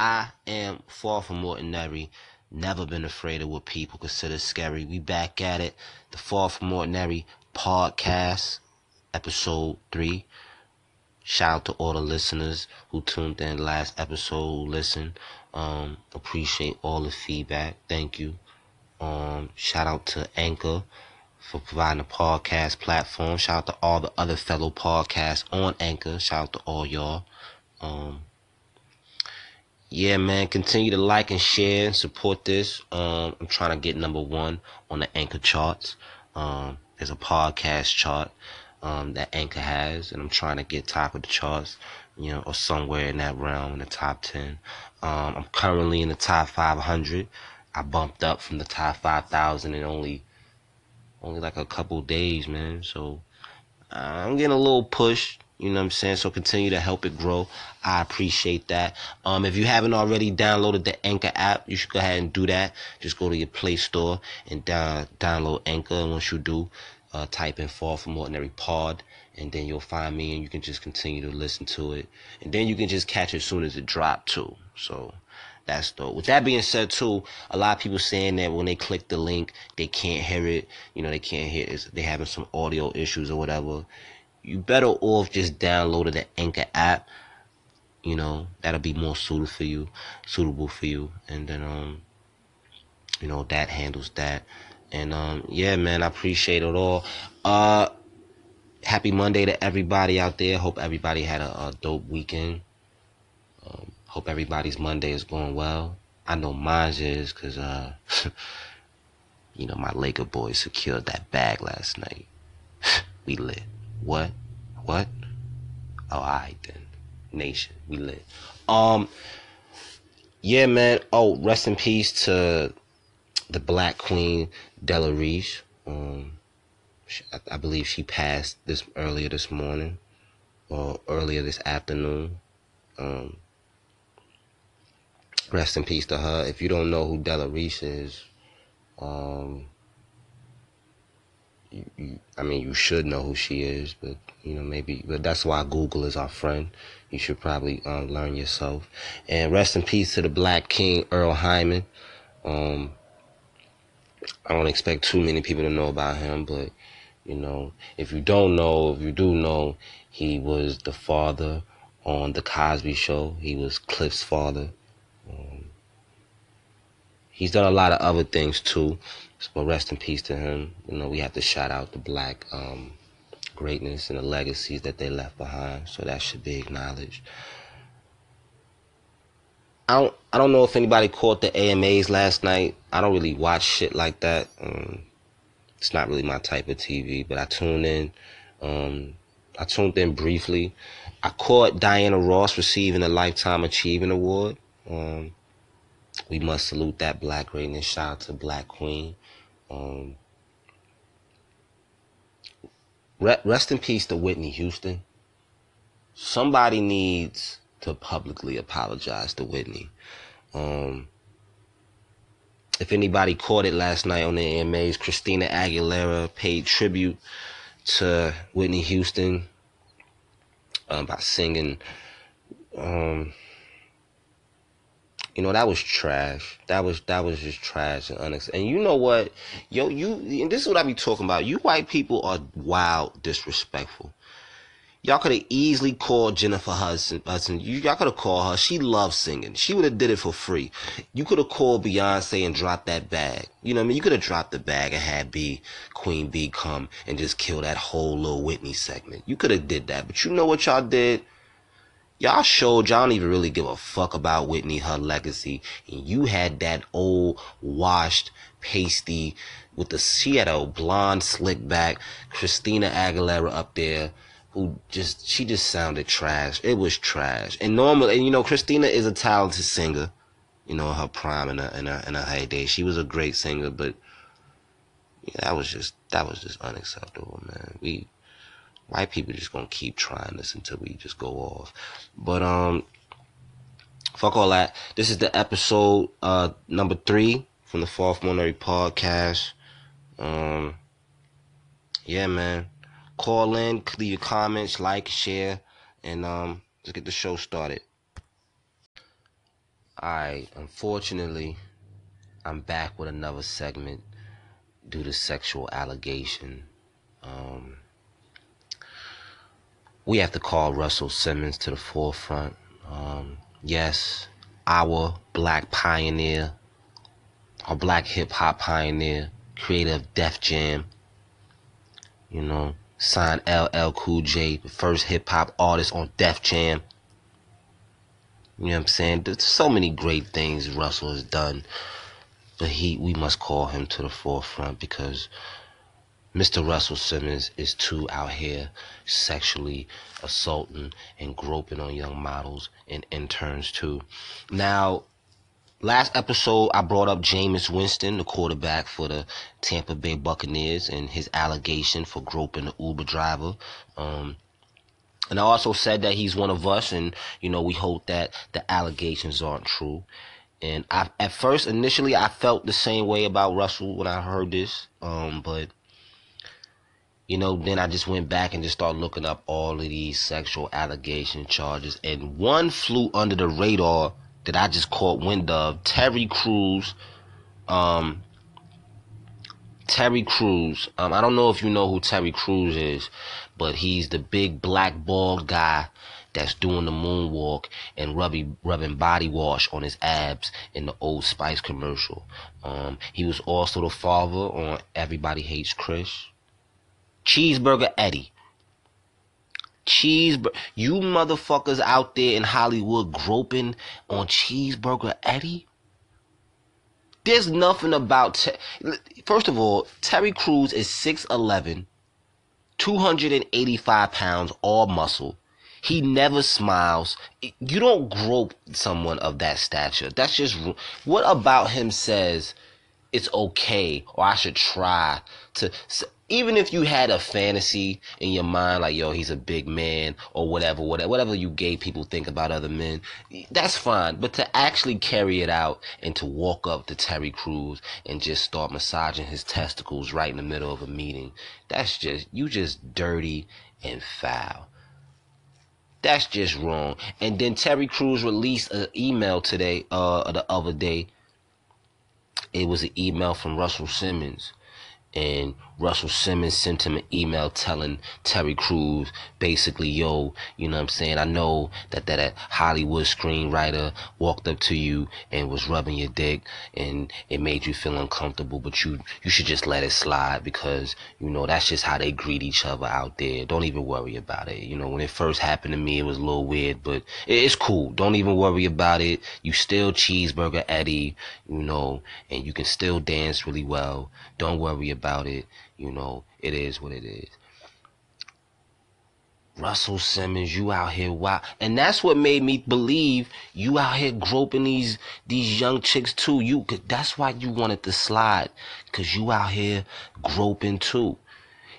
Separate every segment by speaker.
Speaker 1: I am far from ordinary. Never been afraid of what people consider scary. We back at it. The Far From Ordinary podcast, episode three. Shout out to all the listeners who tuned in last episode, who listened. Um, appreciate all the feedback. Thank you. Um, shout out to Anchor for providing a podcast platform. Shout out to all the other fellow podcasts on Anchor. Shout out to all y'all. Um, yeah, man, continue to like and share and support this. Um, I'm trying to get number one on the Anchor charts. Um, there's a podcast chart um, that Anchor has, and I'm trying to get top of the charts, you know, or somewhere in that realm in the top 10. Um, I'm currently in the top 500. I bumped up from the top 5,000 in only only like a couple days, man. So I'm getting a little push. You know what I'm saying? So continue to help it grow. I appreciate that. Um, if you haven't already downloaded the Anchor app, you should go ahead and do that. Just go to your Play Store and down, download Anchor. And once you do, uh, type in Far From Ordinary Pod, and then you'll find me, and you can just continue to listen to it. And then you can just catch it as soon as it drops too. So that's dope. With that being said, too, a lot of people saying that when they click the link, they can't hear it. You know, they can't hear it. They having some audio issues or whatever you better off just downloading the Anchor app. You know, that'll be more suitable for you, suitable for you. And then um, you know, that handles that. And um, yeah, man, I appreciate it all. Uh happy Monday to everybody out there. Hope everybody had a, a dope weekend. Um, hope everybody's Monday is going well. I know mine is because uh you know my Laker boys secured that bag last night. we lit. What? What? Oh, alright then. Nation, we lit. Um, yeah, man. Oh, rest in peace to the Black Queen Della Reese. Um, she, I, I believe she passed this earlier this morning or earlier this afternoon. Um, rest in peace to her. If you don't know who Della Reese is, um, you, you, I mean, you should know who she is, but you know, maybe, but that's why Google is our friend. You should probably um, learn yourself. And rest in peace to the Black King Earle Hyman. Um, I don't expect too many people to know about him, but you know, if you don't know, if you do know, he was the father on the Cosby Show. He was Cliff's father. Um, he's done a lot of other things too. So rest in peace to him. You know, we have to shout out the black um, greatness and the legacies that they left behind. So that should be acknowledged. I don't, I don't know if anybody caught the AMAs last night. I don't really watch shit like that. Um, it's not really my type of TV, but I tuned in. Um, I tuned in briefly. I caught Diana Ross receiving a Lifetime Achievement Award. Um, we must salute that black greatness. Shout out to Black Queen. Um, rest in peace to Whitney Houston. Somebody needs to publicly apologize to Whitney. Um, if anybody caught it last night on the AMAs, Christina Aguilera paid tribute to Whitney Houston um, by singing. Um, you know that was trash. That was that was just trash and unacceptable. And you know what, yo, you and this is what I be talking about. You white people are wild disrespectful. Y'all could have easily called Jennifer Hudson. Hudson. You, y'all could have called her. She loves singing. She would have did it for free. You could have called Beyonce and dropped that bag. You know what I mean? You could have dropped the bag and had B, Queen B come and just kill that whole little Whitney segment. You could have did that. But you know what y'all did? Y'all showed y'all don't even really give a fuck about Whitney, her legacy. And you had that old washed, pasty with the she had a blonde slick back, Christina Aguilera up there who just she just sounded trash. It was trash. And normally and you know, Christina is a talented singer, you know, her prime and her in her in her heyday. She was a great singer, but yeah, that was just that was just unacceptable, man. We white people just gonna keep trying this until we just go off. But um fuck all that. This is the episode uh number three from the From Ordinary podcast. Um yeah man. Call in, leave your comments, like, share, and um let's get the show started. Alright, unfortunately, I'm back with another segment due to sexual allegation. Um, we have to call Russell Simmons to the forefront. Um, yes, our black pioneer, our black hip hop pioneer, creator of Def Jam, you know, signed LL Cool J, the first hip hop artist on Def Jam. You know what I'm saying? There's so many great things Russell has done, but he we must call him to the forefront because Mr. Russell Simmons is too out here sexually assaulting and groping on young models and interns too. Now, last episode I brought up Jameis Winston, the quarterback for the Tampa Bay Buccaneers, and his allegation for groping the Uber driver. Um, and I also said that he's one of us, and you know we hope that the allegations aren't true. And I, at first, initially, I felt the same way about Russell when I heard this. Um, but you know, then I just went back and just started looking up all of these sexual allegation charges, and one flew under the radar that I just caught wind of. Terry Crews, um, Terry Crews. Um, I don't know if you know who Terry Crews is, but he's the big black bald guy that's doing the moonwalk and rubbing rubbing body wash on his abs in the Old Spice commercial. Um, he was also the father on Everybody Hates Chris. Cheeseburger Eddie. Cheeseburger, you motherfuckers out there in Hollywood groping on Cheeseburger Eddie. There's nothing about. Te- First of all, Terry Crews is 6'11, 285 pounds, all muscle. He never smiles. You don't grope someone of that stature. That's just. What about him says it's okay or I should try to. Even if you had a fantasy in your mind, like, yo, he's a big man or whatever, whatever, whatever you gay people think about other men, that's fine. But to actually carry it out and to walk up to Terry Crews and just start massaging his testicles right in the middle of a meeting, that's just, you just dirty and foul. That's just wrong. And then Terry Crews released an email today, uh, the other day. It was an email from Russell Simmons. And Russell Simmons sent him an email telling Terry Crews basically, yo, you know what I'm saying? I know that that Hollywood screenwriter walked up to you and was rubbing your dick and it made you feel uncomfortable, but you you should just let it slide because, you know, that's just how they greet each other out there. Don't even worry about it. You know, when it first happened to me, it was a little weird, but it's cool. Don't even worry about it. You still cheeseburger Eddie, you know, and you can still dance really well. Don't worry about it. You know, it is what it is. Russell Simmons, you out here wow. And that's what made me believe you out here groping these these young chicks too. You that's why you wanted to slide. Cause you out here groping too.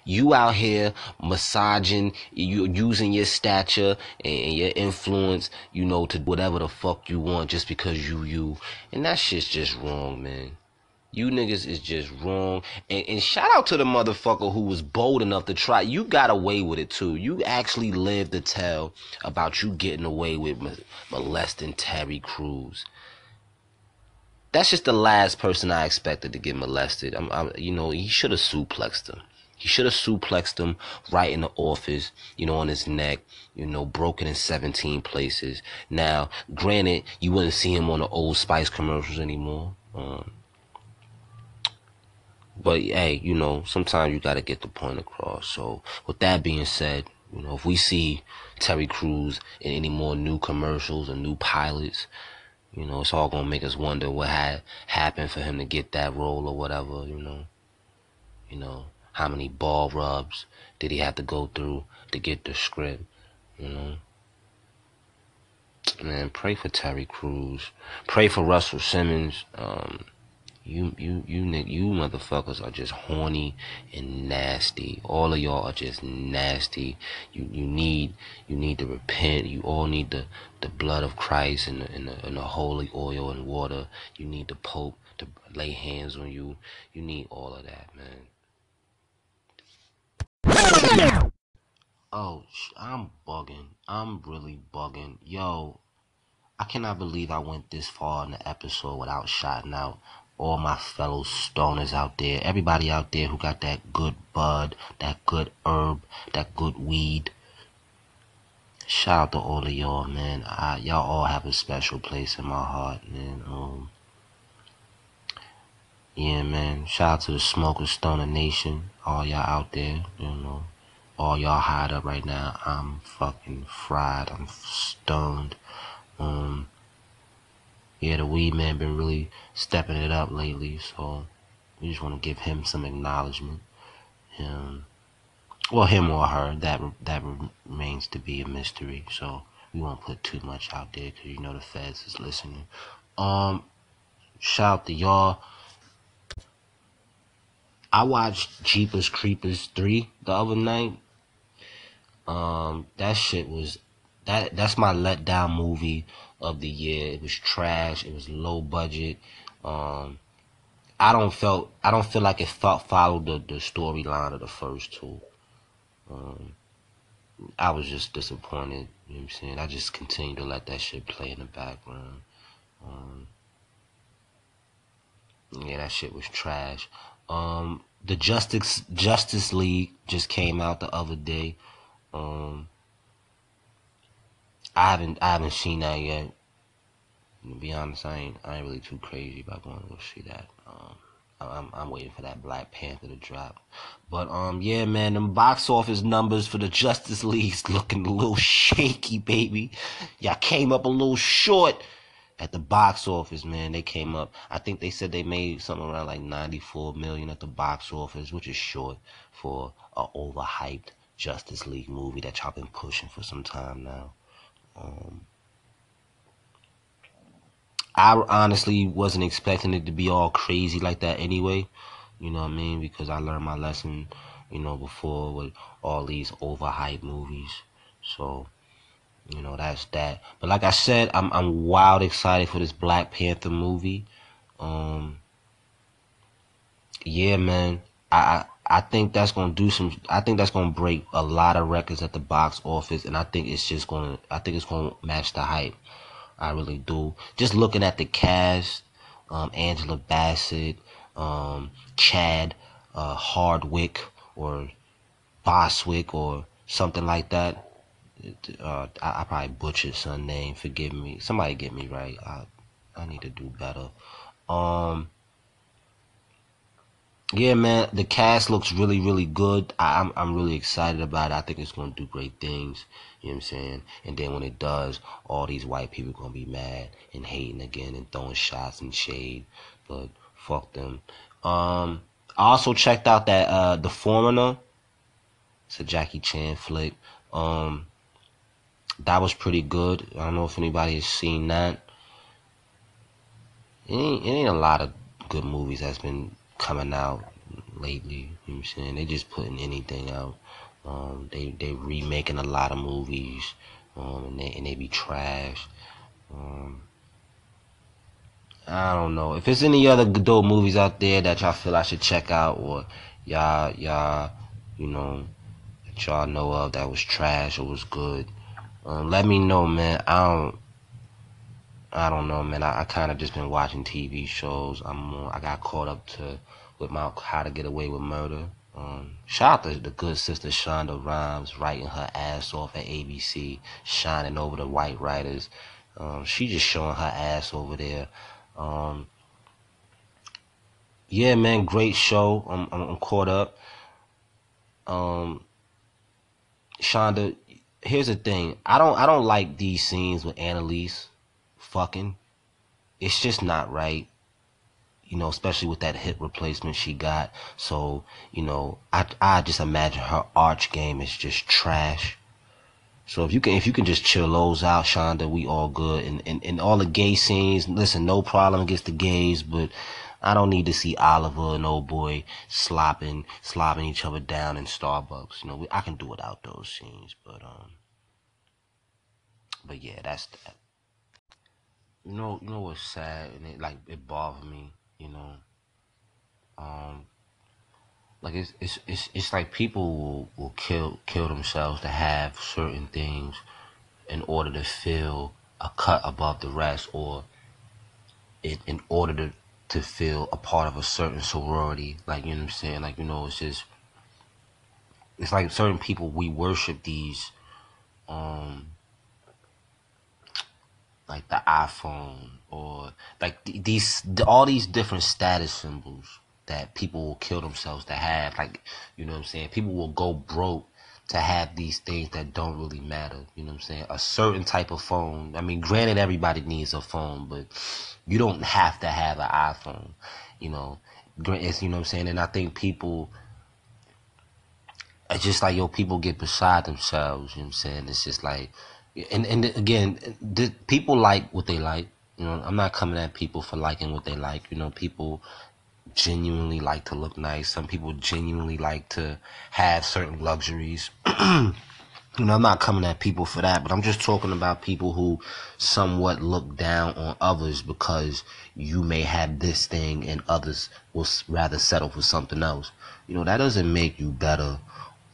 Speaker 1: You out here massaging, you using your stature and your influence, you know, to whatever the fuck you want just because you you. And that shit's just wrong, man. You niggas is just wrong. And, and, shout out to the motherfucker who was bold enough to try. You got away with it too. You actually lived to tell about you getting away with molesting Terry Crews. That's just the last person I expected to get molested. I'm, I'm you know, he should have suplexed him. He should have suplexed him right in the office, you know, on his neck, you know, broken in 17 places. Now, granted, you wouldn't see him on the Old Spice commercials anymore. Um, but hey, you know, sometimes you gotta get the point across. So with that being said, you know, if we see Terry Crews in any more new commercials or new pilots, you know, it's all gonna make us wonder what had happened for him to get that role or whatever, you know. You know, how many ball rubs did he have to go through to get the script, you know? Man, pray for Terry Crews. Pray for Russell Simmons. Um, you, you, you, you motherfuckers are just horny and nasty. All of y'all are just nasty. You, you need, you need to repent. You all need the, the blood of Christ and the, and the, and the holy oil and water. You need the Pope to lay hands on you. You need all of that, man. Oh, I'm bugging. I'm really bugging. Yo, I cannot believe I went this far in the episode without shouting out all my fellow stoners out there, everybody out there who got that good bud, that good herb, that good weed. Shout out to all of y'all, man. I, y'all all have a special place in my heart, man. Um, yeah, man. Shout out to the Smoker Stoner Nation, all y'all out there, you know. All y'all hide up right now. I'm fucking fried. I'm stoned. Um, yeah, the weed man been really stepping it up lately, so we just want to give him some acknowledgement. Him, well, him or her, that that remains to be a mystery. So we won't put too much out there because you know the feds is listening. Um, shout out to y'all. I watched Jeepers Creepers three the other night. Um, that shit was that that's my letdown movie of the year. It was trash. It was low budget. Um, I don't felt I don't feel like it followed the, the storyline of the first two. Um, I was just disappointed. You know what I'm saying? I just continued to let that shit play in the background. Um, yeah, that shit was trash. Um, the Justice Justice League just came out the other day. Um, I haven't I haven't seen that yet. To be honest, I ain't I ain't really too crazy about going to go see that. Um, I'm I'm waiting for that Black Panther to drop. But um, yeah, man, the box office numbers for the Justice League's looking a little shaky, baby. Y'all came up a little short at the box office, man. They came up. I think they said they made something around like 94 million at the box office, which is short for a overhyped Justice League movie that y'all been pushing for some time now. Um, I honestly wasn't expecting it to be all crazy like that anyway. You know what I mean? Because I learned my lesson, you know, before with all these overhyped movies. So, you know, that's that. But like I said, I'm I'm wild excited for this Black Panther movie. Um Yeah, man. I I think that's gonna do some. I think that's gonna break a lot of records at the box office, and I think it's just gonna. I think it's gonna match the hype. I really do. Just looking at the cast, um, Angela Bassett, um, Chad uh, Hardwick, or Boswick, or something like that. Uh, I, I probably butchered some name. Forgive me. Somebody get me right. I I need to do better. Um yeah, man, the cast looks really, really good. I, am I'm, I'm really excited about it. I think it's gonna do great things. You know what I'm saying? And then when it does, all these white people gonna be mad and hating again and throwing shots and shade. But fuck them. Um, I also checked out that uh, the Foreigner. It's a Jackie Chan flick. Um, that was pretty good. I don't know if anybody has seen that. It ain't, it ain't a lot of good movies that's been coming out lately. You know what I'm saying? They just putting anything out. Um, they they remaking a lot of movies, um, and they and they be trash. Um, I don't know if it's any other dope movies out there that y'all feel I should check out, or y'all y'all you know that y'all know of that was trash or was good. Um, let me know, man. I don't. I don't know, man. I, I kind of just been watching TV shows. I'm I got caught up to with my How to Get Away with Murder. Um, shout out to the good sister Shonda Rhimes writing her ass off at ABC, shining over the white writers. Um, she just showing her ass over there. Um, yeah, man, great show. I'm, I'm, I'm caught up. Um, Shonda, here's the thing. I don't I don't like these scenes with Annalise fucking. It's just not right. You know, especially with that hip replacement she got. So, you know, I I just imagine her arch game is just trash. So if you can if you can just chill those out, Shonda, we all good. And, and and all the gay scenes, listen, no problem against the gays, but I don't need to see Oliver and old boy slopping slopping each other down in Starbucks. You know, I can do without those scenes, but um, but yeah, that's that. You know, you know what's sad? And it like it bothered me. You know, um, like it's it's it's, it's like people will, will kill kill themselves to have certain things in order to feel a cut above the rest or in, in order to to feel a part of a certain sorority. Like you know what i'm saying? Like you know it's just it's like certain people we worship these um like the iphone or like th- these all these different status symbols that people will kill themselves to have like you know what i'm saying people will go broke to have these things that don't really matter. You know what I'm saying? A certain type of phone. I mean, granted, everybody needs a phone, but you don't have to have an iPhone. You know, it's, you know what I'm saying? And I think people, it's just like, yo, people get beside themselves. You know what I'm saying? It's just like, and, and again, the, people like what they like. You know, I'm not coming at people for liking what they like. You know, people genuinely like to look nice. Some people genuinely like to have certain luxuries. you know, I'm not coming at people for that, but I'm just talking about people who somewhat look down on others because you may have this thing and others will rather settle for something else. You know, that doesn't make you better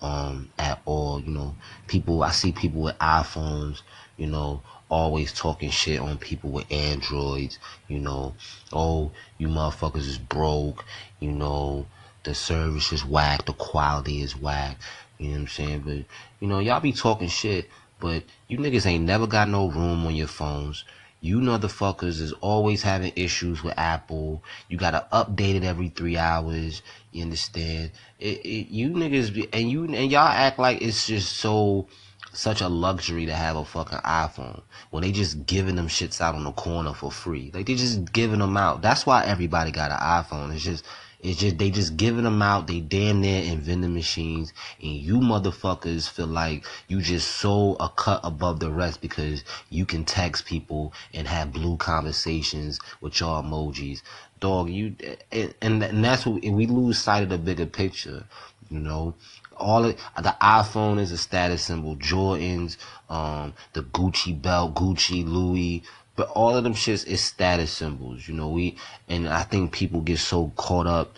Speaker 1: um, at all. You know, people, I see people with iPhones, you know, always talking shit on people with androids, you know, oh, you motherfuckers is broke, you know, the service is whack, the quality is whack, you know what I'm saying? But, you know, y'all be talking shit, but you niggas ain't never got no room on your phones. You motherfuckers is always having issues with Apple. You gotta update it every three hours. You understand? It, it, you niggas be, and you and y'all act like it's just so such a luxury to have a fucking iPhone when they just giving them shits out on the corner for free. Like they just giving them out. That's why everybody got an iPhone. It's just it's just they just giving them out. They damn near in vending machines, and you motherfuckers feel like you just so a cut above the rest because you can text people and have blue conversations with your emojis. Dog, you and, and that's what we lose sight of the bigger picture. You know, all of, the iPhone is a status symbol. Jordans, um, the Gucci belt, Gucci, Louis, but all of them shits is status symbols. You know, we and I think people get so caught up,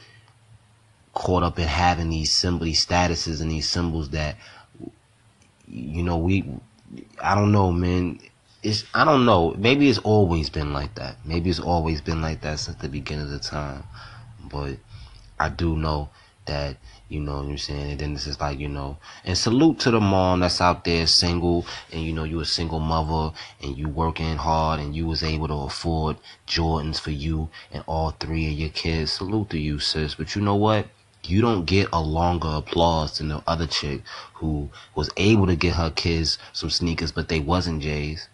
Speaker 1: caught up in having these symbol, these statuses and these symbols that, you know, we, I don't know, man. It's I don't know. Maybe it's always been like that. Maybe it's always been like that since the beginning of the time. But I do know that you know what I'm saying? And then this is like, you know, and salute to the mom that's out there single and you know you a single mother and you working hard and you was able to afford Jordans for you and all three of your kids. Salute to you, sis. But you know what? You don't get a longer applause than the other chick who was able to get her kids some sneakers, but they wasn't J's.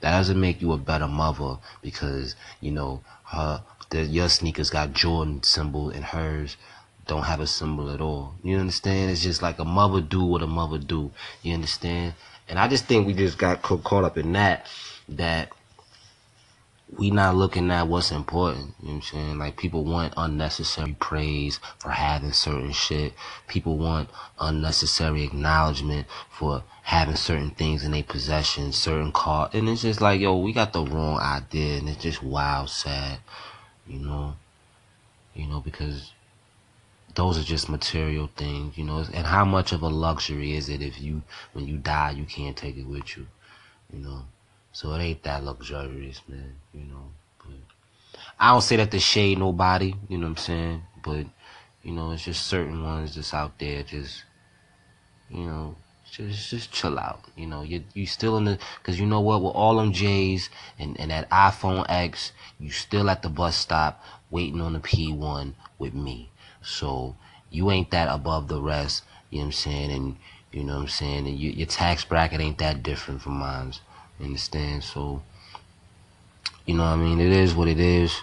Speaker 1: That doesn't make you a better mother because, you know, her the, your sneakers got Jordan symbol in hers don't have a symbol at all. You understand? It's just like a mother do what a mother do. You understand? And I just think we just got caught up in that, that we not looking at what's important. You know what I'm saying? Like people want unnecessary praise for having certain shit. People want unnecessary acknowledgement for having certain things in their possession, certain car. And it's just like, yo, we got the wrong idea and it's just wild sad. You know? You know, because those are just material things, you know. And how much of a luxury is it if you, when you die, you can't take it with you, you know? So it ain't that luxurious, man, you know. But I don't say that to shade nobody, you know what I'm saying? But, you know, it's just certain ones just out there, just, you know, just just chill out. You know, you you still in the because you know what with all them J's and and that iPhone X, you still at the bus stop waiting on the P1 with me. So you ain't that above the rest, you know what I'm saying? And you know what I'm saying? And you, your tax bracket ain't that different from mine. Understand? So, you know what I mean? It is what it is.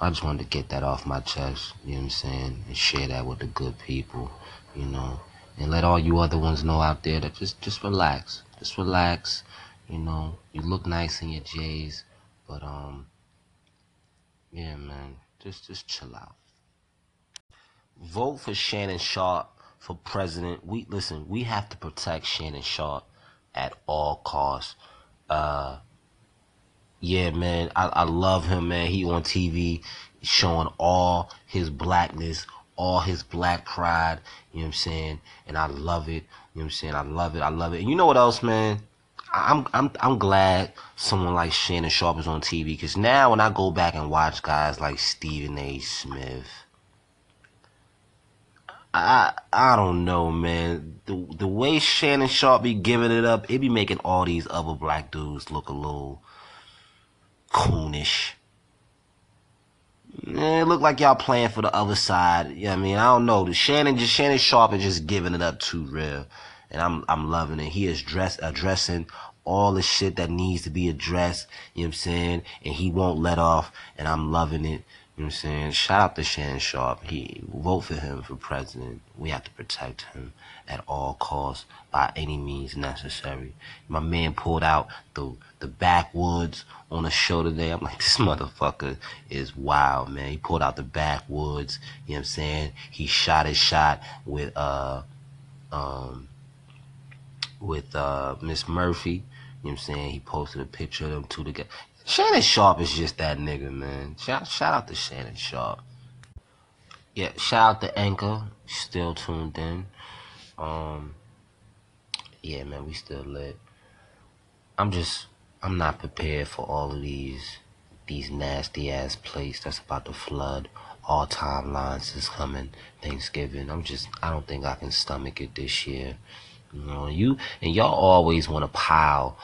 Speaker 1: I just wanted to get that off my chest, you know what I'm saying? And share that with the good people, you know. And let all you other ones know out there that just just relax. Just relax. You know, you look nice in your J's, but um yeah, man. Just just chill out vote for Shannon Sharpe for president. We listen. We have to protect Shannon Sharpe at all costs. Uh, yeah, man, I, I love him, man. He on TV showing all his blackness, all his black pride. You know what I'm saying? And I love it. You know what I'm saying? I love it. I love it. And you know what else, man? I'm I'm I'm glad someone like Shannon Sharpe is on TV because now when I go back and watch guys like Stephen A. Smith, I I don't know, man. The the way Shannon Sharpe be giving it up, it be making all these other black dudes look a little coonish. It look like y'all playing for the other side. Yeah, you know I mean, I don't know. The Shannon just Shannon Sharpe is just giving it up too real, and I'm I'm loving it. He is dress addressing all the shit that needs to be addressed. You know what I'm saying? And he won't let off, and I'm loving it. You know what I'm saying? Shout out to Shannon Sharpe. He vote for him for president. We have to protect him at all costs by any means necessary. My man pulled out the the backwoods on the show today. I'm like, this motherfucker is wild, man. He pulled out the backwoods. You know what I'm saying? He shot his shot with uh um with uh Miss Murphy. You know what I'm saying? He posted a picture of them two together. Shannon Sharpe is just that nigga, man. Shout, shout out to Shannon Sharpe. Yeah, shout out to Anchor, still tuned in. Um, yeah, man, we still lit. I'm just, I'm not prepared for all of these, these nasty ass plates that's about to flood. All timelines is coming. Thanksgiving. I'm just, I don't think I can stomach it this year. You know, you and y'all always want to pile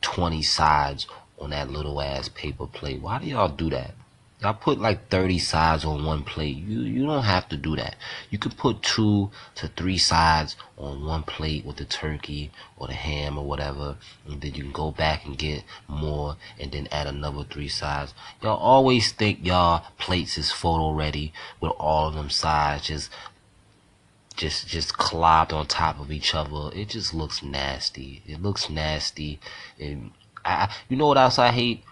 Speaker 1: 20 sides on that little ass paper plate. Why do y'all do that? Y'all put like 30 sides on one plate. You you don't have to do that. You could put two to three sides on one plate with the turkey or the ham or whatever. And then you can go back and get more and then add another three sides. Y'all always think y'all plates is photo ready with all of them sides just just just clobbed on top of each other. It just looks nasty. It looks nasty. And I, you know what else I hate?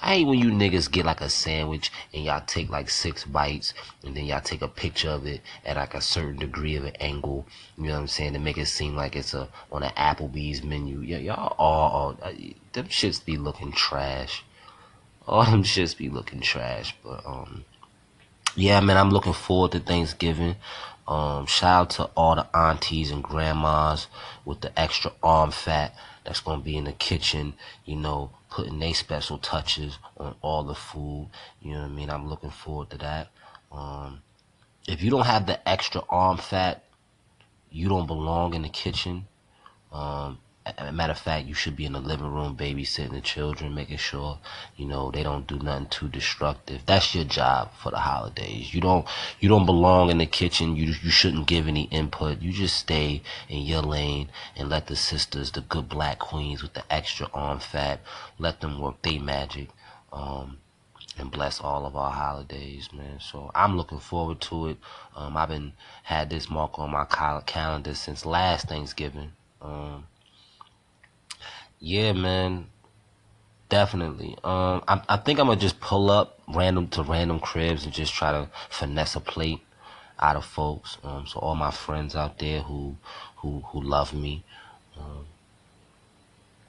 Speaker 1: I hate when you niggas get like a sandwich and y'all take like six bites and then y'all take a picture of it at like a certain degree of an angle. You know what I'm saying? To make it seem like it's a on an Applebee's menu. Yeah, y'all all, all uh, them shits be looking trash. All them shits be looking trash. But um, yeah, man, I'm looking forward to Thanksgiving. Um, shout out to all the aunties and grandmas with the extra arm fat that's gonna be in the kitchen, you know, putting their special touches on all the food. You know what I mean? I'm looking forward to that. Um, if you don't have the extra arm fat, you don't belong in the kitchen. Um, a matter of fact, you should be in the living room babysitting the children, making sure you know they don't do nothing too destructive. That's your job for the holidays. You don't you don't belong in the kitchen. You you shouldn't give any input. You just stay in your lane and let the sisters, the good black queens with the extra arm fat, let them work their magic. Um, and bless all of our holidays, man. So I'm looking forward to it. Um, I've been had this mark on my calendar since last Thanksgiving. Um, yeah, man. Definitely. Um, I, I think I'm gonna just pull up random to random cribs and just try to finesse a plate out of folks. Um, so all my friends out there who who who love me, um,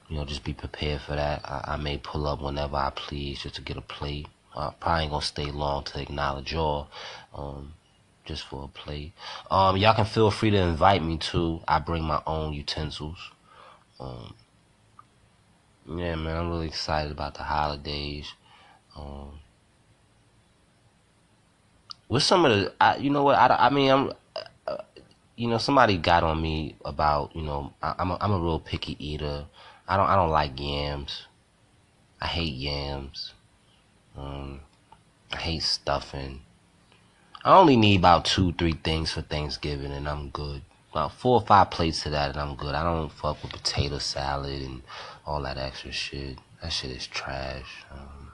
Speaker 1: you know, just be prepared for that. I, I may pull up whenever I please just to get a plate. I probably ain't gonna stay long to acknowledge y'all. Um, just for a plate. Um, y'all can feel free to invite me too. I bring my own utensils. Um, yeah, man, I'm really excited about the holidays. Um, with some of the, I, you know what? I, I mean, I'm, uh, you know, somebody got on me about, you know, I, I'm a, I'm a real picky eater. I don't I don't like yams. I hate yams. Um, I hate stuffing. I only need about two, three things for Thanksgiving, and I'm good about four or five plates of that and I'm good. I don't fuck with potato salad and all that extra shit. That shit is trash. Um,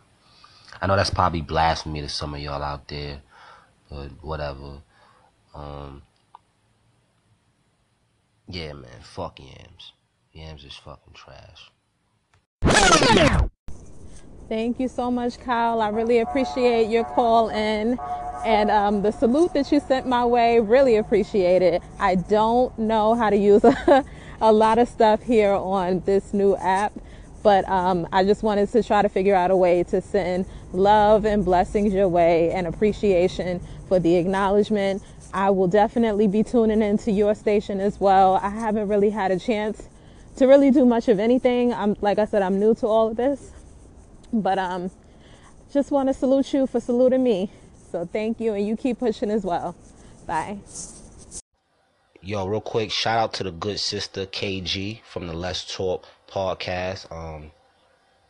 Speaker 1: I know that's probably blasphemy to some of y'all out there, but whatever. Um, yeah, man, fuck yams. Yams is fucking trash.
Speaker 2: Thank you so much, Kyle. I really appreciate your call in and um, the salute that you sent my way. Really appreciate it. I don't know how to use a, a lot of stuff here on this new app, but um, I just wanted to try to figure out a way to send love and blessings your way and appreciation for the acknowledgement. I will definitely be tuning into your station as well. I haven't really had a chance to really do much of anything. I'm like I said, I'm new to all of this, but um, just want to salute you for saluting me. So thank you, and you keep pushing as well. Bye.
Speaker 1: Yo, real quick, shout out to the good sister KG from the Let's Talk podcast. Um,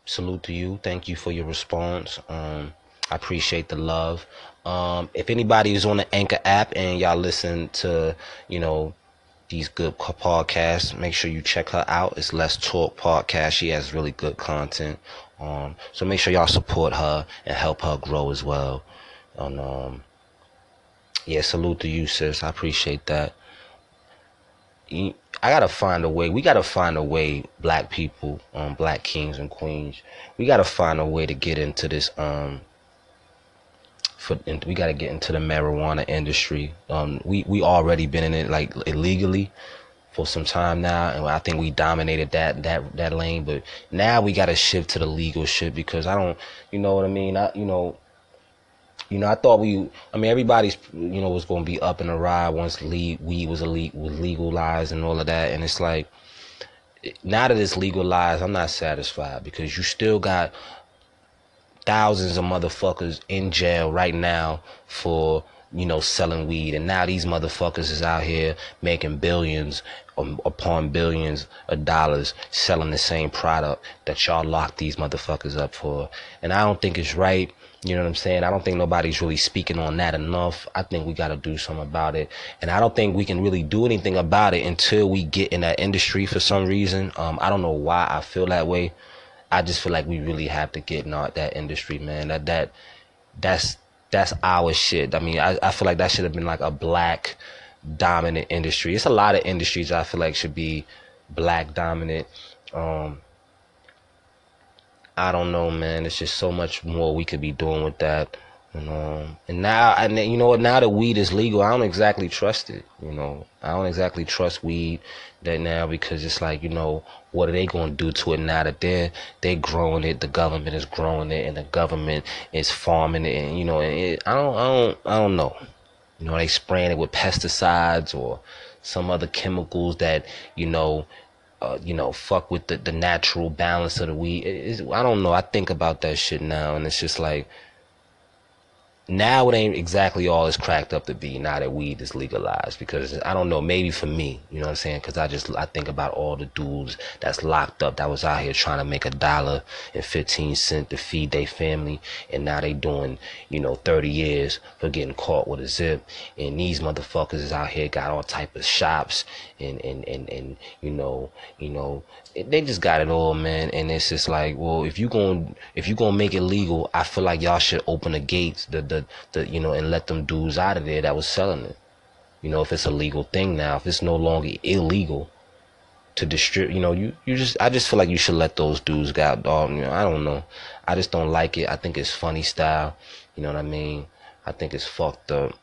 Speaker 1: salute to you. Thank you for your response. Um, I appreciate the love. Um, if anybody is on the Anchor app and y'all listen to, you know, these good podcasts, make sure you check her out. It's Let's Talk podcast. She has really good content. Um, so make sure y'all support her and help her grow as well. And um, yeah, salute to you, sis. I appreciate that. I gotta find a way. We gotta find a way, black people, um, black kings and queens. We gotta find a way to get into this. Um, for we gotta get into the marijuana industry. Um, we we already been in it like illegally for some time now, and I think we dominated that that that lane. But now we gotta shift to the legal shit because I don't, you know what I mean? I you know you know, I thought we, I mean, everybody's, you know, was going to be up in the ride once weed was elite, was legalized and all of that. And it's like, now that it's legalized, I'm not satisfied because you still got thousands of motherfuckers in jail right now for, you know, selling weed. And now these motherfuckers is out here making billions um, upon billions of dollars selling the same product that y'all locked these motherfuckers up for. And I don't think it's right. You know what I'm saying? I don't think nobody's really speaking on that enough. I think we got to do something about it. And I don't think we can really do anything about it until we get in that industry for some reason. Um, I don't know why I feel that way. I just feel like we really have to get in that industry, man. That, that, that's, that's our shit. I mean, I, I feel like that should have been like a black dominant industry. It's a lot of industries I feel like should be black dominant. Um, I don't know, man. It's just so much more we could be doing with that. You know, and now, and you know what? Now that weed is legal, I don't exactly trust it. You know, I don't exactly trust weed that now because it's like, you know, what are they going to do to it now that they're they're growing it? The government is growing it, and the government is farming it. And you know, it, I don't, I don't, I don't know. You know, they spraying it with pesticides or some other chemicals that you know uh, you know, fuck with the, the natural balance of the weed. It, I don't know. I think about that shit now, and it's just like, now it ain't exactly all it's cracked up to be now that weed is legalized because I don't know maybe for me you know what I'm saying? Because I just I think about all the dudes that's locked up that was out here trying to make a dollar and 15 cent to feed their family and now they doing you know 30 years for getting caught with a zip. And these motherfuckers is out here got all type of shops and and and, and you know you know they just got it all, man. And it's just like, well, if you going if you gonna make it legal, I feel like y'all should open the gates, the the the you know, and let them dudes out of there that was selling it. You know, if it's a legal thing now, if it's no longer illegal to distribute, you know, you you just I just feel like you should let those dudes go dog. You know, I don't know. I just don't like it. I think it's funny style. You know what I mean? I think it's fucked up,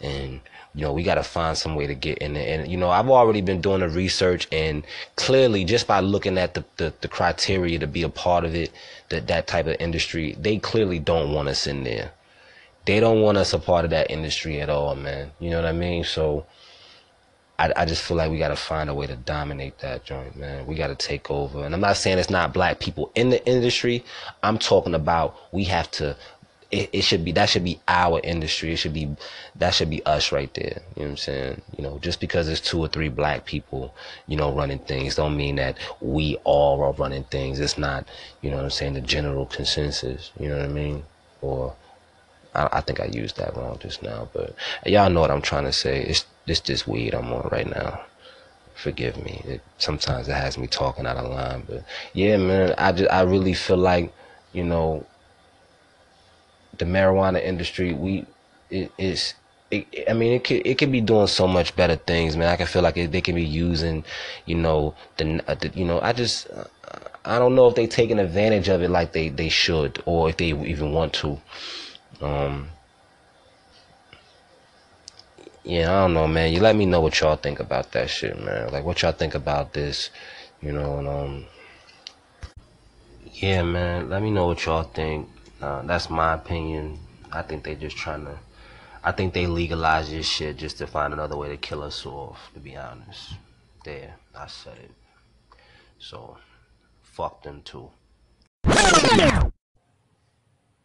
Speaker 1: and you know, we got to find some way to get in there. And, you know, I've already been doing the research and clearly just by looking at the, the, the criteria to be a part of it, that, that type of industry, they clearly don't want us in there. They don't want us a part of that industry at all, man. You know what I mean? So I, I just feel like we got to find a way to dominate that joint, man. We got to take over. And I'm not saying it's not black people in the industry. I'm talking about we have to it, it should be that should be our industry. It should be that should be us right there. You know what I'm saying? You know, just because there's two or three black people, you know, running things don't mean that we all are running things. It's not, you know what I'm saying, the general consensus. You know what I mean? Or I, I think I used that wrong just now, but y'all know what I'm trying to say. It's it's this weed I'm on right now. Forgive me. It, sometimes it has me talking out of line, but yeah, man, I just I really feel like, you know, the marijuana industry, we it is. I mean, it could it could be doing so much better things, man. I can feel like it, they can be using, you know, the, uh, the you know, I just uh, I don't know if they taking advantage of it like they they should, or if they even want to. Um, yeah, I don't know, man. You let me know what y'all think about that shit, man. Like what y'all think about this, you know, and um, yeah, man. Let me know what y'all think. Uh, that's my opinion. I think they're just trying to. I think they legalize this shit just to find another way to kill us off. To be honest, there, I said it. So, fuck them too.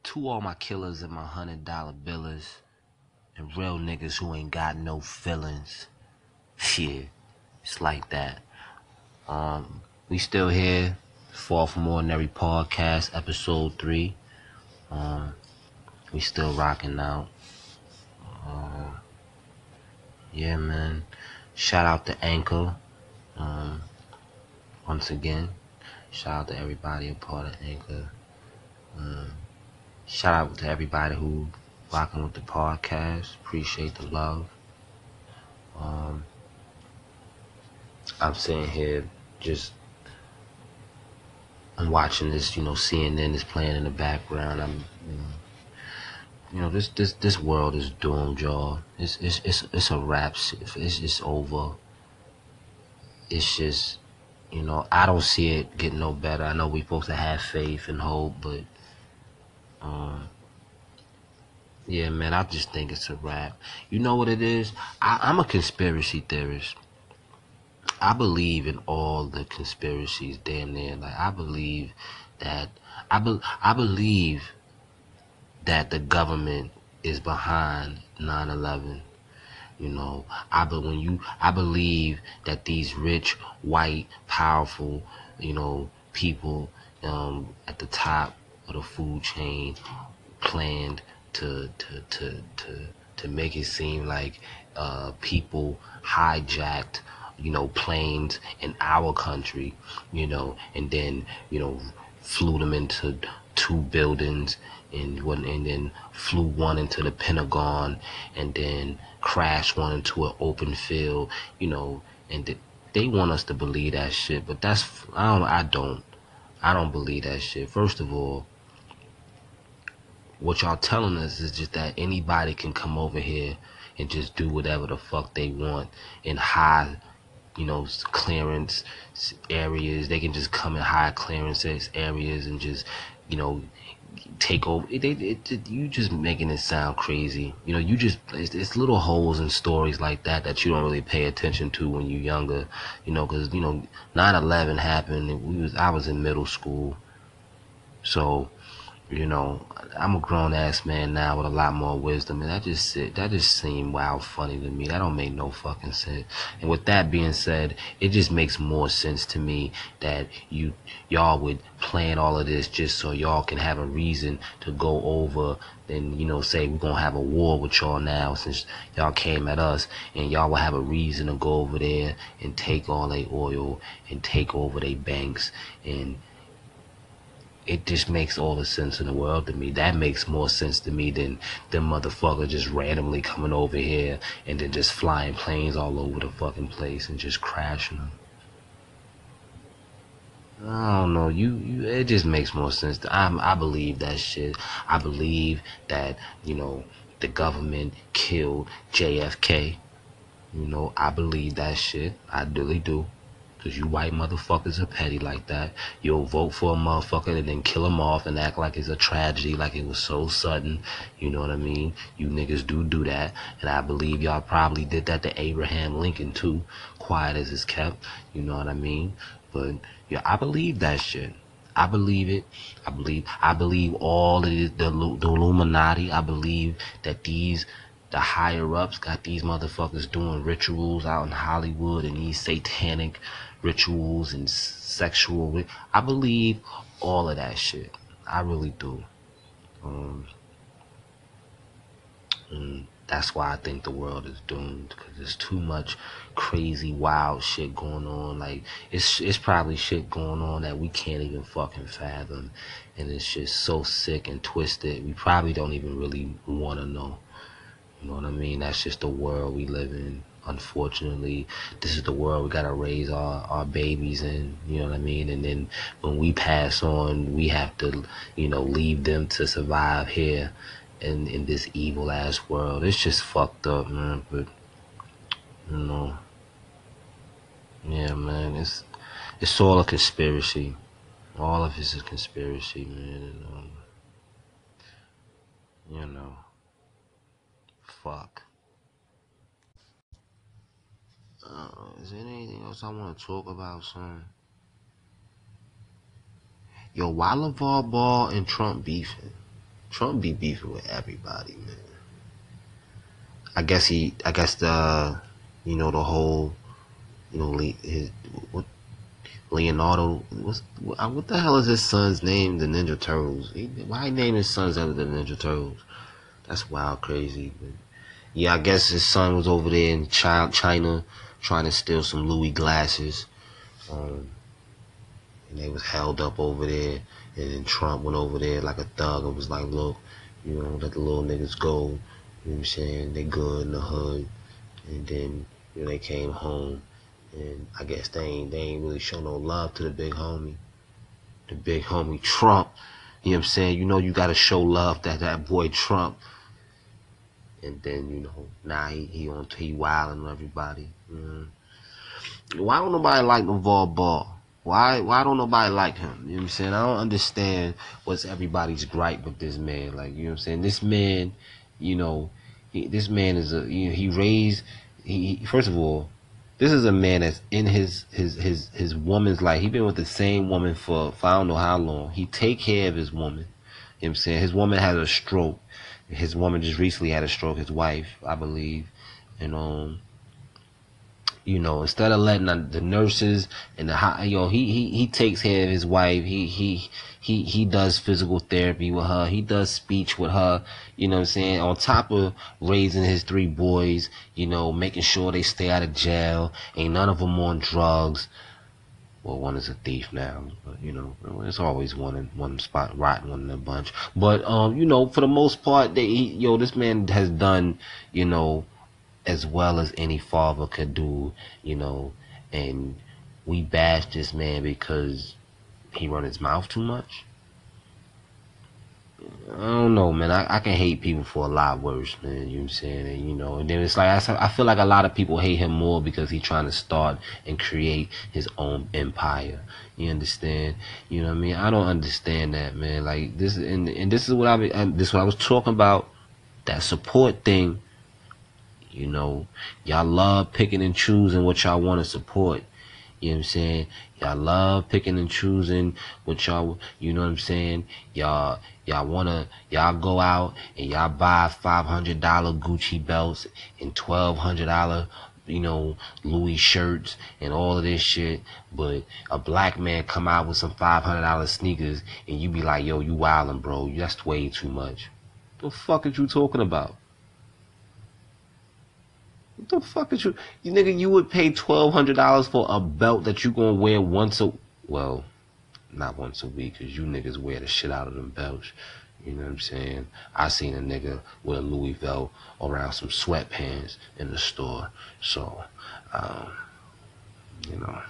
Speaker 1: To all my killers and my hundred dollar billers, and real niggas who ain't got no feelings. Shit, it's like that. Um, we still here. Far from Ordinary Podcast, episode three. Um, we still rocking out. Uh, yeah, man. Shout out to Anchor. Um, once again, shout out to everybody a part of Anchor. Um, shout out to everybody who rocking with the podcast. Appreciate the love. Um, I'm sitting here just I'm watching this, you know, CNN is playing in the background. I'm, you know, you know, this this this world is doomed, y'all. It's it's it's it's a wrap. It's it's over. It's just, you know, I don't see it getting no better. I know we're supposed to have faith and hope, but, um, yeah, man, I just think it's a wrap. You know what it is? I, I'm a conspiracy theorist. I believe in all the conspiracies damn near. Like I believe that I be, I believe that the government is behind 9/11. You know, I but when you I believe that these rich, white, powerful, you know, people um, at the top of the food chain planned to to to to to make it seem like uh, people hijacked you know, planes in our country, you know, and then, you know, flew them into two buildings and one and then flew one into the Pentagon and then crashed one into an open field, you know, and th- they want us to believe that shit, but that's I don't I don't I don't believe that shit. First of all, what y'all telling us is just that anybody can come over here and just do whatever the fuck they want in high you know, clearance areas. They can just come in high clearances areas and just, you know, take over. It, it, it, you just making it sound crazy. You know, you just it's, it's, little holes in stories like that that you don't really pay attention to when you're younger. You know, because you know, 9/11 happened. we was I was in middle school, so you know, I'm a grown ass man now with a lot more wisdom, and that just that just seemed wild funny to me. That don't make no fucking sense. And with that being said, it just makes more sense to me that you y'all would plan all of this just so y'all can have a reason to go over and you know say we're gonna have a war with y'all now since y'all came at us, and y'all will have a reason to go over there and take all their oil and take over their banks and it just makes all the sense in the world to me. That makes more sense to me than them motherfuckers just randomly coming over here and then just flying planes all over the fucking place and just crashing them. I don't know. You, you, it just makes more sense. I, I believe that shit. I believe that you know the government killed JFK. You know, I believe that shit. I really do. Cause you white motherfuckers are petty like that. You'll vote for a motherfucker and then kill him off and act like it's a tragedy, like it was so sudden. You know what I mean? You niggas do do that. And I believe y'all probably did that to Abraham Lincoln too. Quiet as it's kept. You know what I mean? But yeah, I believe that shit. I believe it. I believe. I believe all the, the, the Illuminati. I believe that these the higher ups got these motherfuckers doing rituals out in Hollywood and these satanic rituals and sexual. I believe all of that shit. I really do. Um, and that's why I think the world is doomed because there's too much crazy, wild shit going on. Like it's it's probably shit going on that we can't even fucking fathom, and it's just so sick and twisted. We probably don't even really want to know. You know what I mean? That's just the world we live in unfortunately this is the world we gotta raise our, our babies in you know what i mean? And then when we pass on we have to you know leave them to survive here in in this evil ass world. It's just fucked up man but you know. Yeah man it's it's all a conspiracy. All of it's a conspiracy man and, um, you know. Fuck Uh, is there anything else I want to talk about, son? Yo, why LeVar Ball and Trump beefing? Trump be beefing with everybody, man. I guess he, I guess the, you know, the whole, you know, his, what, Leonardo, what's, what the hell is his son's name? The Ninja Turtles. He, why name his sons after the Ninja Turtles? That's wild, crazy. But yeah, I guess his son was over there in China trying to steal some Louis glasses. Um, and they was held up over there. And then Trump went over there like a thug and was like, look, you know, let the little niggas go. You know what I'm saying? They good in the hood. And then, you know, they came home. And I guess they ain't, they ain't really show no love to the big homie. The big homie Trump. You know what I'm saying? You know you gotta show love to that boy Trump. And then, you know, now he, he on he wilding everybody. Mm. Why don't nobody like LeVar Ball? Why why don't nobody like him? You know what I'm saying? I don't understand what's everybody's gripe with this man. Like, you know what I'm saying? This man, you know, he, this man is a you know, he raised he first of all, this is a man that's in his his his his woman's life. He been with the same woman for, for I don't know how long. He take care of his woman. You know what I'm saying? His woman had a stroke. His woman just recently had a stroke, his wife, I believe. And um you know, instead of letting the nurses and the you know, he, he, he takes care of his wife. He, he, he, he does physical therapy with her. He does speech with her. You know what I'm saying? On top of raising his three boys, you know, making sure they stay out of jail. Ain't none of them on drugs. Well, one is a thief now, but you know, it's always one in one spot, rotten one in a bunch. But um, you know, for the most part, they, he, yo, this man has done, you know, as well as any father could do, you know, and we bash this man because he run his mouth too much. I don't know, man. I, I can hate people for a lot worse, man. You know what I'm saying? And, you know, and then it's like, I, feel like a lot of people hate him more because he's trying to start and create his own empire. You understand? You know what I mean? I don't understand that, man. Like, this, and, and this is what I, this is what I was talking about. That support thing you know, y'all love picking and choosing what y'all want to support. You know what I'm saying? Y'all love picking and choosing what y'all, you know what I'm saying? Y'all, y'all wanna, y'all go out and y'all buy $500 Gucci belts and $1,200 you know, Louis shirts and all of this shit. But a black man come out with some five hundred dollar sneakers and you be like, yo, you wildin', bro. That's way too much. The fuck are you talking about? What the fuck is you, you nigga? You would pay twelve hundred dollars for a belt that you gonna wear once a well, not once a week, cause you niggas wear the shit out of them belts. You know what I'm saying? I seen a nigga with a Louis belt around some sweatpants in the store. So, um, you know.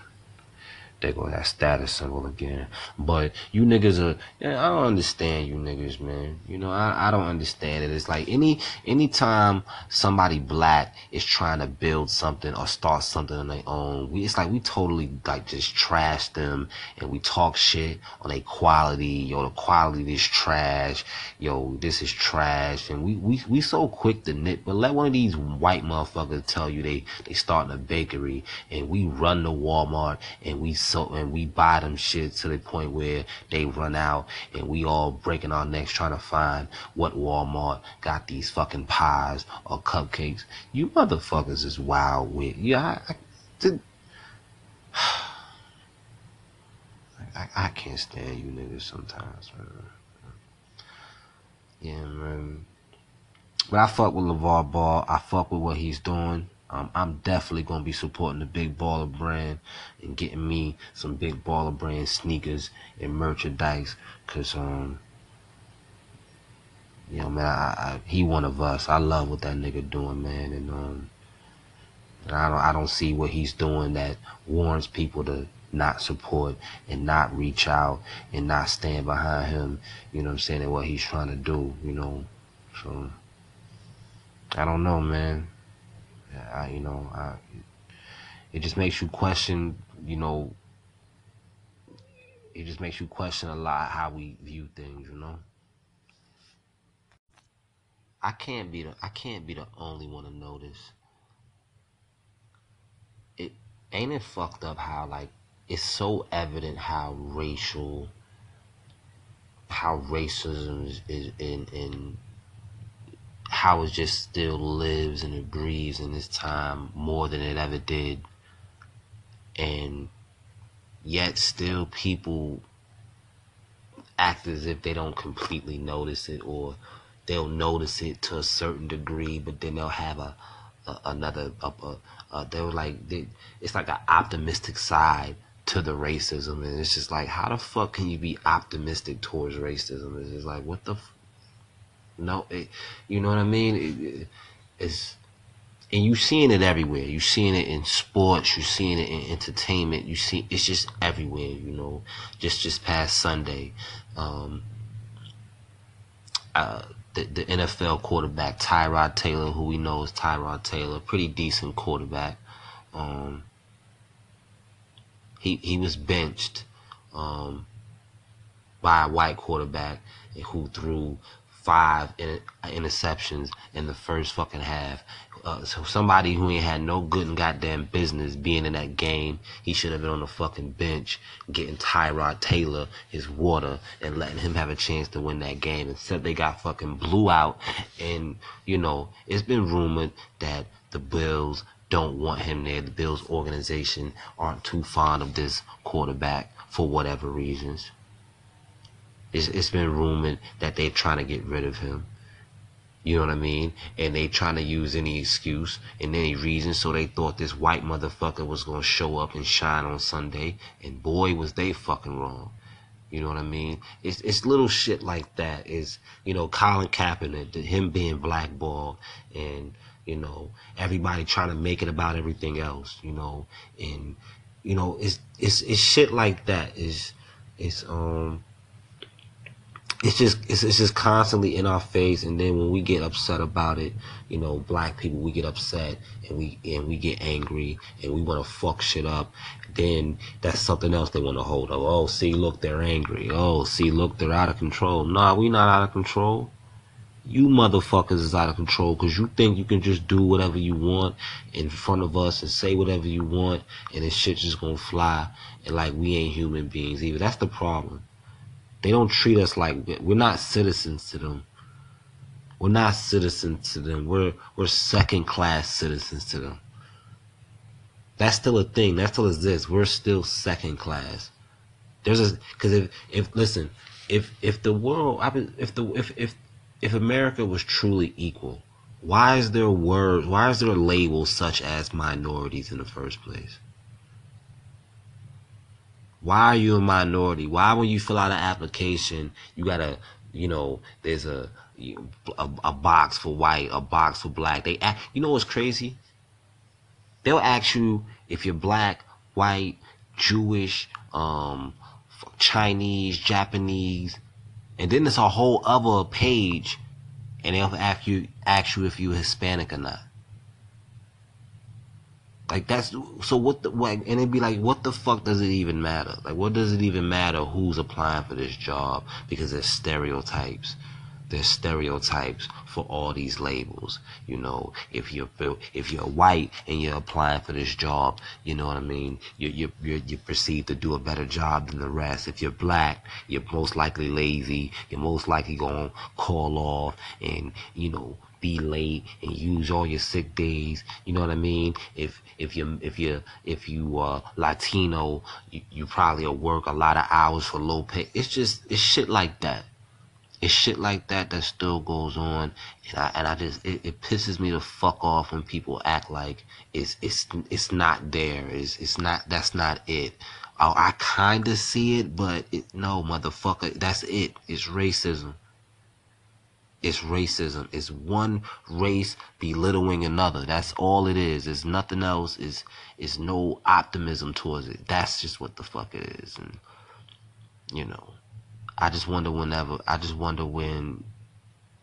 Speaker 1: They go that status symbol again. But you niggas are, I don't understand you niggas, man. You know, I, I don't understand it. It's like any, anytime somebody black is trying to build something or start something on their own, we, it's like we totally like just trash them and we talk shit on their quality. Yo, the quality is trash. Yo, this is trash. And we, we, we so quick to nit, but let one of these white motherfuckers tell you they, they starting a bakery and we run to Walmart and we so and we buy them shit to the point where they run out and we all breaking our necks trying to find what Walmart got these fucking pies or cupcakes. You motherfuckers is wild with yeah. I, I, I, I can't stand you niggas sometimes, man. Yeah, man. But I fuck with LeVar Ball. I fuck with what he's doing. Um, I'm definitely gonna be supporting the Big Baller brand and getting me some Big Baller brand sneakers and merchandise, cause um, you know, man, I, I, he one of us. I love what that nigga doing, man, and um, and I don't, I don't see what he's doing that warrants people to not support and not reach out and not stand behind him. You know what I'm saying? And what he's trying to do, you know. So I don't know, man. I, you know, I, it just makes you question, you know, it just makes you question a lot how we view things, you know. I can't be the I can't be the only one to notice. It ain't it fucked up how like it's so evident how racial how racism is, is in in how it just still lives and it breathes in this time more than it ever did. And yet still people act as if they don't completely notice it or they'll notice it to a certain degree but then they'll have a, a another a, a, a they were like they, it's like an optimistic side to the racism. And it's just like how the fuck can you be optimistic towards racism? It's just like what the no, it, you know what I mean? It, it's and you seeing it everywhere. You seeing it in sports. You seeing it in entertainment. You see, it's just everywhere. You know, just just past Sunday, um, uh, the the NFL quarterback Tyrod Taylor, who we know is Tyrod Taylor, pretty decent quarterback. Um, he he was benched um, by a white quarterback who threw five interceptions in the first fucking half. Uh, so somebody who ain't had no good and goddamn business being in that game, he should have been on the fucking bench getting Tyrod Taylor his water and letting him have a chance to win that game. Instead, they got fucking blew out. And, you know, it's been rumored that the Bills don't want him there. The Bills organization aren't too fond of this quarterback for whatever reasons. It's, it's been rumored that they're trying to get rid of him. You know what I mean? And they trying to use any excuse and any reason. So they thought this white motherfucker was to show up and shine on Sunday. And boy, was they fucking wrong. You know what I mean? It's it's little shit like that. Is you know Colin Kaepernick, him being blackballed, and you know everybody trying to make it about everything else. You know, and you know it's it's it's shit like that. Is it's um it's just it's, it's just constantly in our face and then when we get upset about it you know black people we get upset and we and we get angry and we want to fuck shit up then that's something else they want to hold up. Oh see look they're angry. Oh see look they're out of control. Nah we not out of control. You motherfuckers is out of control because you think you can just do whatever you want in front of us and say whatever you want and this shit just gonna fly and like we ain't human beings either. That's the problem they don't treat us like we're not citizens to them. We're not citizens to them. We're we're second class citizens to them. That's still a thing. That still exists. We're still second class. There's a because if if listen if if the world if the if if if America was truly equal, why is there words? Why is there labels such as minorities in the first place? Why are you a minority? Why when you fill out an application, you gotta, you know, there's a a, a box for white, a box for black. They, ask, you know what's crazy? They'll ask you if you're black, white, Jewish, um, Chinese, Japanese, and then there's a whole other page, and they'll ask you ask you if you're Hispanic or not. Like that's so what the and it'd be like what the fuck does it even matter? Like what does it even matter who's applying for this job because there's stereotypes. There's stereotypes for all these labels. You know, if you're if you're white and you're applying for this job, you know what I mean. You you you're, you're perceived to do a better job than the rest. If you're black, you're most likely lazy. You're most likely gonna call off and you know be late and use all your sick days. You know what I mean? If if you if you if you uh Latino, you, you probably will work a lot of hours for low pay. It's just it's shit like that. It's shit like that that still goes on, and I and I just it, it pisses me the fuck off when people act like it's it's it's not there. It's it's not that's not it. Oh, I kind of see it, but it, no, motherfucker, that's it. It's racism. It's racism. It's one race belittling another. That's all it is. It's nothing else. Is is no optimism towards it. That's just what the fuck it is. And you know, I just wonder whenever. I just wonder when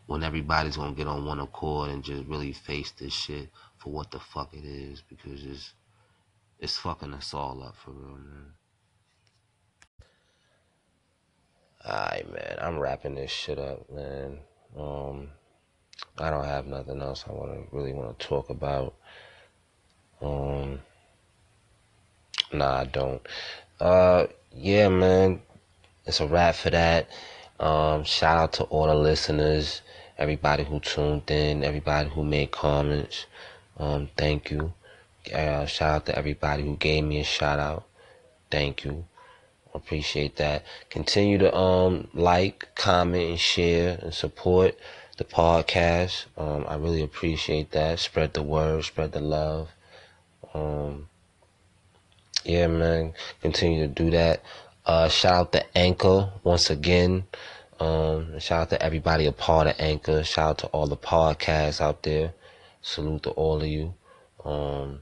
Speaker 1: when everybody's gonna get on one accord and just really face this shit for what the fuck it is because it's it's fucking us all up for real, man. Alright, man. I'm wrapping this shit up, man. Um, I don't have nothing else I want to really want to talk about. Um, nah, I don't. Uh, yeah, man, it's a wrap for that. Um, shout out to all the listeners, everybody who tuned in, everybody who made comments. Um, thank you. Uh, shout out to everybody who gave me a shout out. Thank you. Appreciate that. Continue to um like, comment, and share and support the podcast. Um, I really appreciate that. Spread the word, spread the love. Um, yeah, man. Continue to do that. Uh, shout out to Anchor once again. Um, shout out to everybody a part of Anchor. Shout out to all the podcasts out there. Salute to all of you. Um,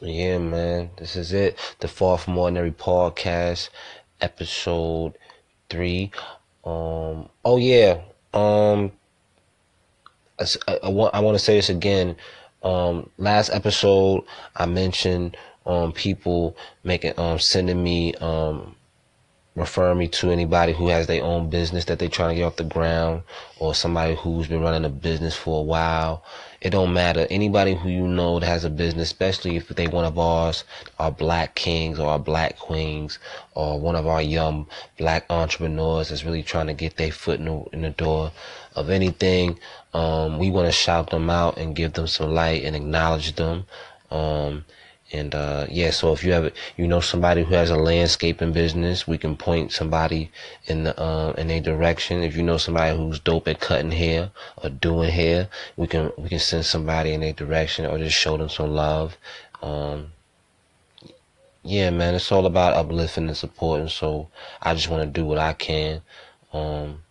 Speaker 1: yeah, man. This is it. The Far From Ordinary podcast, episode three. Um, oh yeah. Um, I, I want I want to say this again. Um, last episode I mentioned um people making um sending me um refer me to anybody who has their own business that they're trying to get off the ground or somebody who's been running a business for a while. It don't matter. Anybody who you know that has a business, especially if they one of ours, our black kings or our black queens or one of our young black entrepreneurs that's really trying to get their foot in the, in the door of anything, um, we want to shout them out and give them some light and acknowledge them. Um, and uh, yeah, so if you have you know somebody who has a landscaping business, we can point somebody in the uh, in a direction. If you know somebody who's dope at cutting hair or doing hair, we can we can send somebody in a direction or just show them some love. Um, yeah, man, it's all about uplifting and supporting. So I just want to do what I can. Um,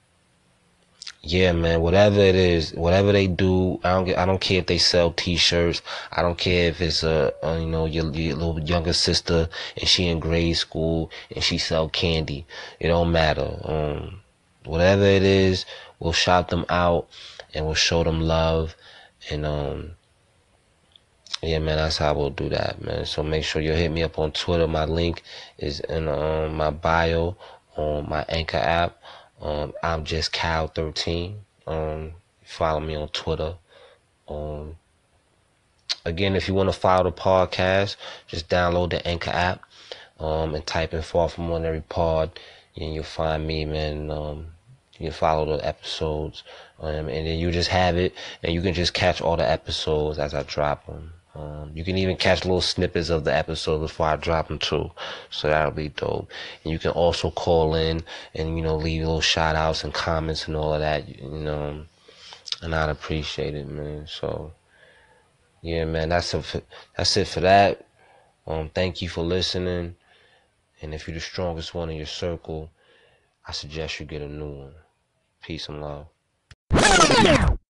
Speaker 1: yeah, man, whatever it is, whatever they do, I don't get, I don't care if they sell T-shirts. I don't care if it's a, a you know your, your little younger sister and she in grade school and she sell candy. It don't matter. Um, whatever it is, we'll shout them out and we'll show them love. And um, yeah, man, that's how we'll do that, man. So make sure you hit me up on Twitter. My link is in um, my bio on my Anchor app. Um, I'm just Cal13. Um, follow me on Twitter. Um, again, if you want to follow the podcast, just download the Anchor app um, and type in Far From Ordinary Pod, and you'll find me, man. Um, you follow the episodes, um, and then you just have it, and you can just catch all the episodes as I drop them. Um, you can even catch little snippets of the episode before I drop them too. So that'll be dope. And you can also call in and, you know, leave little shout outs and comments and all of that, you know, and I'd appreciate it, man. So, yeah, man, that's for, that's it for that. Um, thank you for listening. And if you're the strongest one in your circle, I suggest you get a new one. Peace and love.